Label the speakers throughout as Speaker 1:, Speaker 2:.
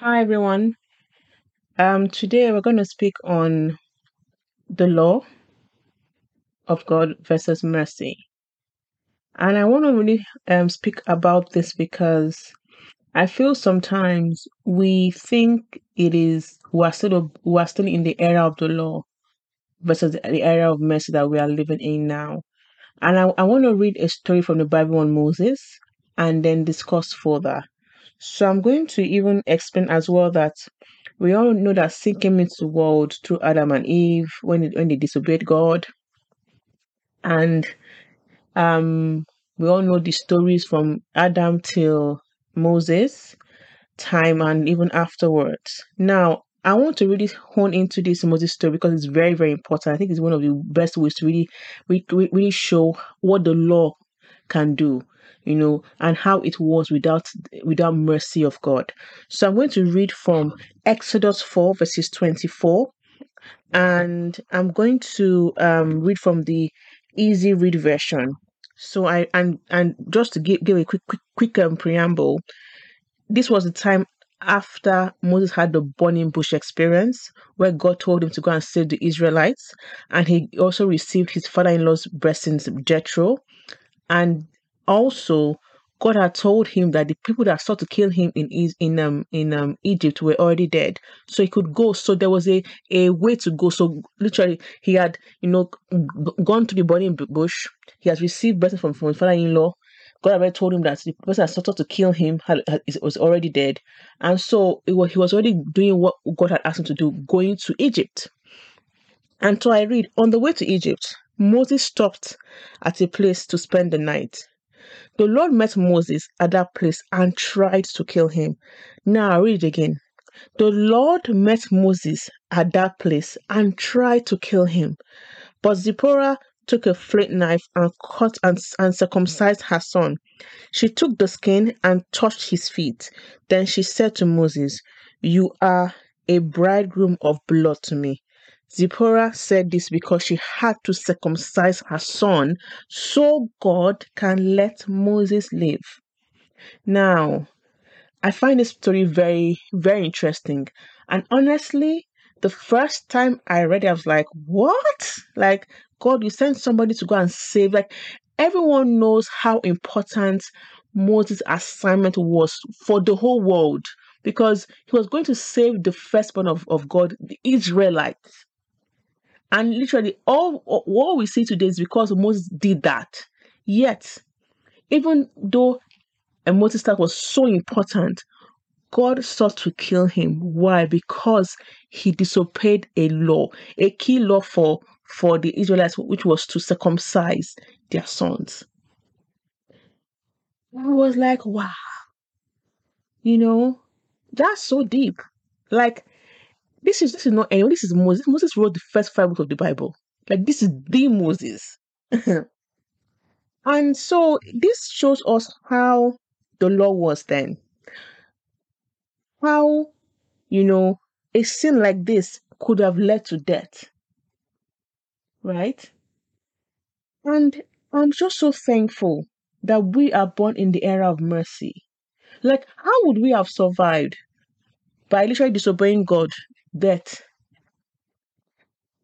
Speaker 1: Hi everyone. Um, today we're going to speak on the law of God versus mercy. And I want to really um, speak about this because I feel sometimes we think it is we are still we are still in the era of the law versus the era of mercy that we are living in now. And I, I want to read a story from the Bible on Moses and then discuss further. So I'm going to even explain as well that we all know that sin came into the world through Adam and Eve when it, when they disobeyed God, and um, we all know the stories from Adam till Moses time and even afterwards. Now, I want to really hone into this Moses story because it's very, very important. I think it's one of the best ways to really, really, really show what the law can do you know, and how it was without without mercy of God. So I'm going to read from Exodus 4 verses 24 and I'm going to um, read from the easy read version. So I and and just to give give a quick quick quick um, preamble, this was the time after Moses had the burning bush experience, where God told him to go and save the Israelites, and he also received his father-in-law's blessings, Jethro, and also God had told him that the people that sought to kill him in in um in um Egypt were already dead, so he could go. So there was a a way to go. So literally, he had you know gone to the burning bush. He has received blessing from from his father-in-law. God already told him that the person that sought to kill him had, had, was already dead, and so was, he was already doing what God had asked him to do, going to Egypt. And so I read on the way to Egypt, Moses stopped at a place to spend the night. The Lord met Moses at that place and tried to kill him. Now read again. The Lord met Moses at that place and tried to kill him. But Zipporah took a flint knife and cut and, and circumcised her son. She took the skin and touched his feet. Then she said to Moses, You are a bridegroom of blood to me. Zipporah said this because she had to circumcise her son so God can let Moses live. Now, I find this story very, very interesting. And honestly, the first time I read it, I was like, what? Like, God, you sent somebody to go and save. Like, everyone knows how important Moses' assignment was for the whole world because he was going to save the firstborn of, of God, the Israelites. And literally, all what we see today is because Moses did that. Yet, even though a Moses' task was so important, God sought to kill him. Why? Because he disobeyed a law, a key law for for the Israelites, which was to circumcise their sons. I was like, wow, you know, that's so deep. Like this is this is not anyone. This is Moses. Moses wrote the first five books of the Bible. Like this is the Moses. and so this shows us how the law was then. How, you know, a sin like this could have led to death. Right? And I'm just so thankful that we are born in the era of mercy. Like, how would we have survived by literally disobeying God? Death.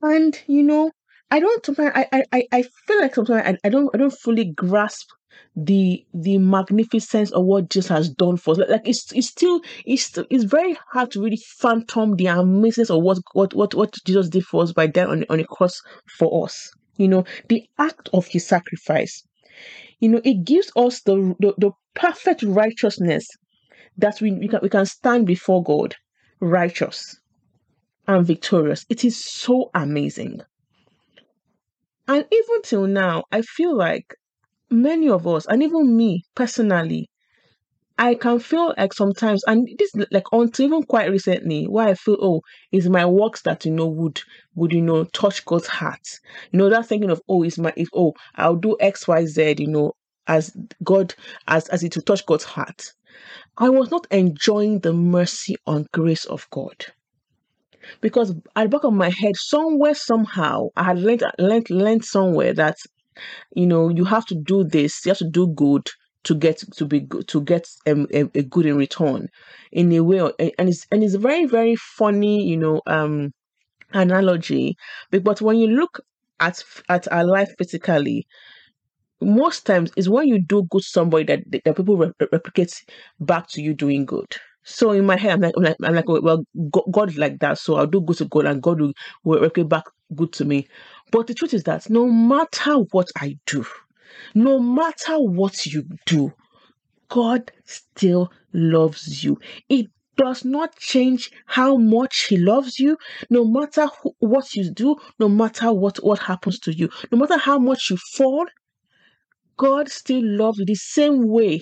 Speaker 1: And you know, I don't sometimes I I I feel like sometimes I, I don't I don't fully grasp the the magnificence of what Jesus has done for us. Like, like it's it's still it's still, it's very hard to really phantom the amazingness of what what what what Jesus did for us by dying on on the cross for us. You know, the act of his sacrifice. You know, it gives us the the, the perfect righteousness that we, we can we can stand before God righteous and victorious. It is so amazing. And even till now, I feel like many of us, and even me personally, I can feel like sometimes, and this like until even quite recently, why I feel oh, is my works that you know would would you know touch God's heart. You know that thinking of oh, is my if oh I'll do X Y Z. You know as God as as it to touch God's heart. I was not enjoying the mercy and grace of God because at the back of my head, somewhere, somehow, I had learned, learned, learned somewhere that, you know, you have to do this, you have to do good to get to be to get um, a, a good in return in a way and it's and it's very very funny you know um analogy. But when you look at at our life physically most times is when you do good somebody that that people re- replicate back to you doing good so in my head i'm like i'm like, I'm like well god is like that so i'll do good to god and god will, will replicate back good to me. But the truth is that no matter what i do no matter what you do god still loves you. It does not change how much he loves you no matter what you do no matter what what happens to you no matter how much you fall god still loves you the same way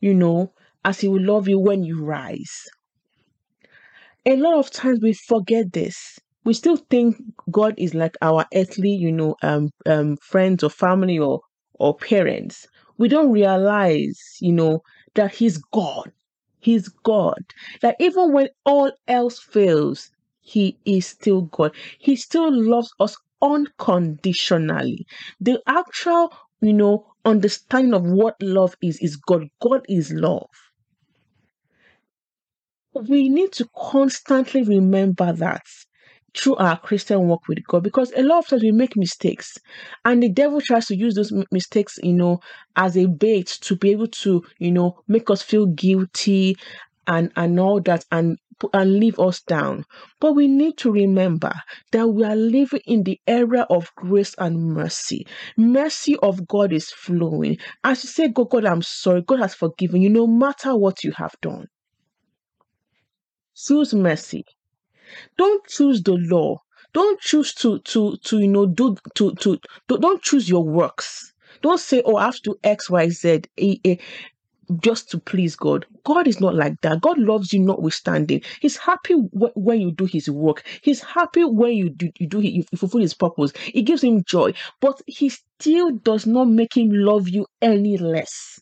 Speaker 1: you know as he will love you when you rise a lot of times we forget this we still think god is like our earthly you know um, um friends or family or or parents we don't realize you know that he's god He's God. That even when all else fails, He is still God. He still loves us unconditionally. The actual, you know, understanding of what love is is God. God is love. We need to constantly remember that through our Christian walk with God because a lot of times we make mistakes and the devil tries to use those mistakes, you know, as a bait to be able to, you know, make us feel guilty and and all that and and leave us down. But we need to remember that we are living in the era of grace and mercy. Mercy of God is flowing. As you say, God, God, I'm sorry. God has forgiven you no matter what you have done. Choose mercy don't choose the law don't choose to to to you know do to to, don't choose your works don't say oh i have to x y z a, a, just to please God. God is not like that. God loves you notwithstanding. He's happy w- when you do His work. He's happy when you do you do you fulfill His purpose. It gives Him joy, but He still does not make Him love you any less.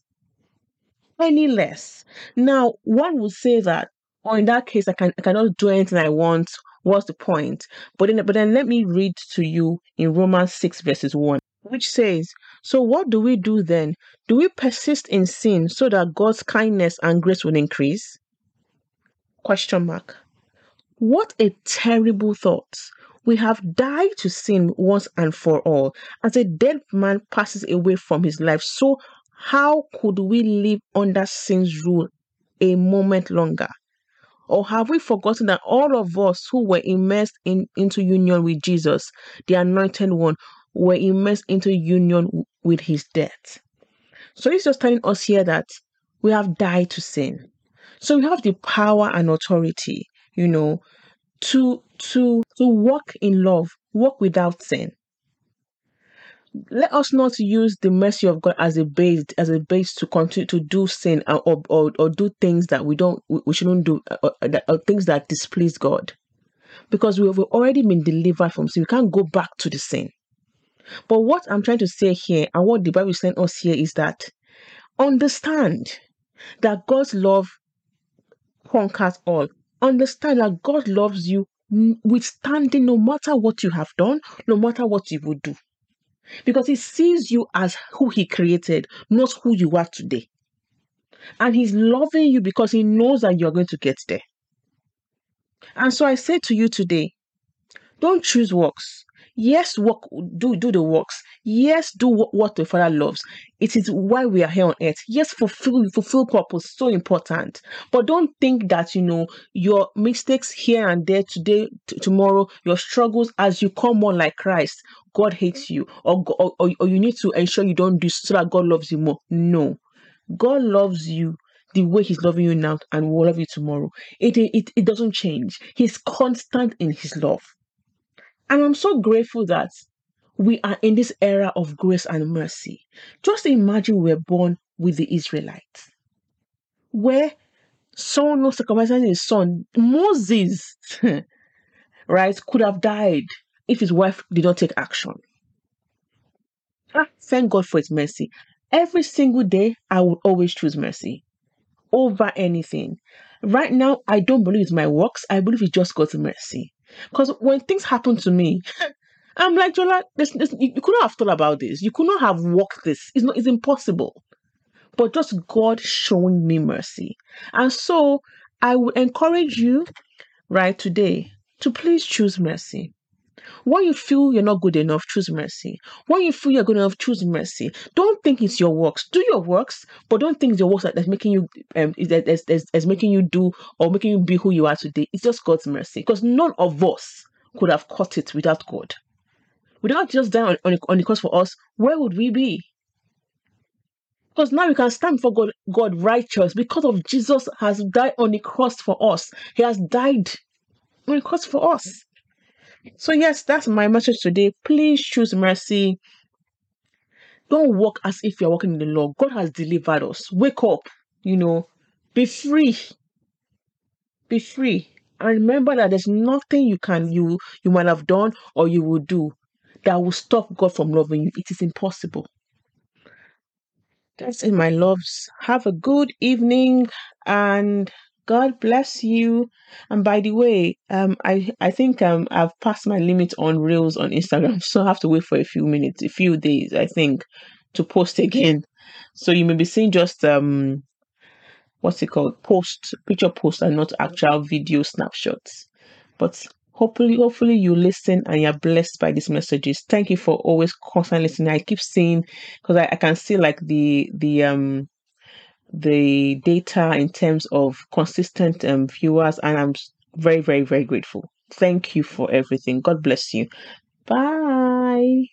Speaker 1: Any less. Now, one would say that, or in that case, I can I cannot do anything I want, What's the point? But then, but then let me read to you in Romans 6, verses 1, which says, So what do we do then? Do we persist in sin so that God's kindness and grace will increase? Question mark. What a terrible thought. We have died to sin once and for all. As a dead man passes away from his life, so how could we live under sin's rule a moment longer? Or have we forgotten that all of us who were immersed in, into union with Jesus, the anointed one, were immersed into union with his death? So he's just telling us here that we have died to sin. So we have the power and authority, you know, to to to walk in love, walk without sin let us not use the mercy of God as a base as a base to continue to do sin or or, or do things that we don't we shouldn't do or, uh, or uh, uh, things that displease God. Because we have already been delivered from sin. We can't go back to the sin. But what I'm trying to say here and what the Bible is saying us here is that understand that God's love conquers all. Understand that God loves you withstanding no matter what you have done no matter what you would do because he sees you as who he created, not who you are today. And he's loving you because he knows that you're going to get there. And so I say to you today, don't choose works. Yes, work do do the works. Yes, do what, what the Father loves. It is why we are here on earth. Yes, fulfill fulfill purpose, so important. But don't think that you know your mistakes here and there today, t- tomorrow, your struggles as you come more like Christ, God hates you, or, or or or you need to ensure you don't do so that God loves you more. No, God loves you the way he's loving you now and will love you tomorrow. It, it, it doesn't change. He's constant in his love. And I'm so grateful that we are in this era of grace and mercy. Just imagine we were born with the Israelites, where someone not circumcising his son, Moses, right, could have died if his wife did not take action. Ah, thank God for his mercy. Every single day, I will always choose mercy over anything. Right now, I don't believe it's my works. I believe it's just God's mercy. Because when things happen to me, I'm like, Jola, this, this, you, you could not have thought about this. You could not have walked this. It's not. It's impossible. but just God showing me mercy. And so I would encourage you right today to please choose mercy. When you feel you're not good enough, choose mercy. When you feel you're good enough, choose mercy. Don't think it's your works. Do your works, but don't think it's your works that, that's making you um that's, that's, that's making you do or making you be who you are today. It's just God's mercy. Because none of us could have caught it without God. Without just dying on, on, on the cross for us, where would we be? Because now we can stand for God, God righteous because of Jesus has died on the cross for us. He has died on the cross for us. So, yes, that's my message today. Please choose mercy. Don't walk as if you're walking in the law. God has delivered us. Wake up, you know, be free. Be free. And remember that there's nothing you can you you might have done or you will do that will stop God from loving you. It is impossible. That's it, my loves. Have a good evening and God bless you. And by the way, um, I I think um I've passed my limit on reels on Instagram, so I have to wait for a few minutes, a few days, I think, to post again. So you may be seeing just um, what's it called, post picture post and not actual video snapshots. But hopefully, hopefully you listen and you're blessed by these messages. Thank you for always constantly listening. I keep seeing because I, I can see like the the um the data in terms of consistent um, viewers, and I'm very, very, very grateful. Thank you for everything. God bless you. Bye.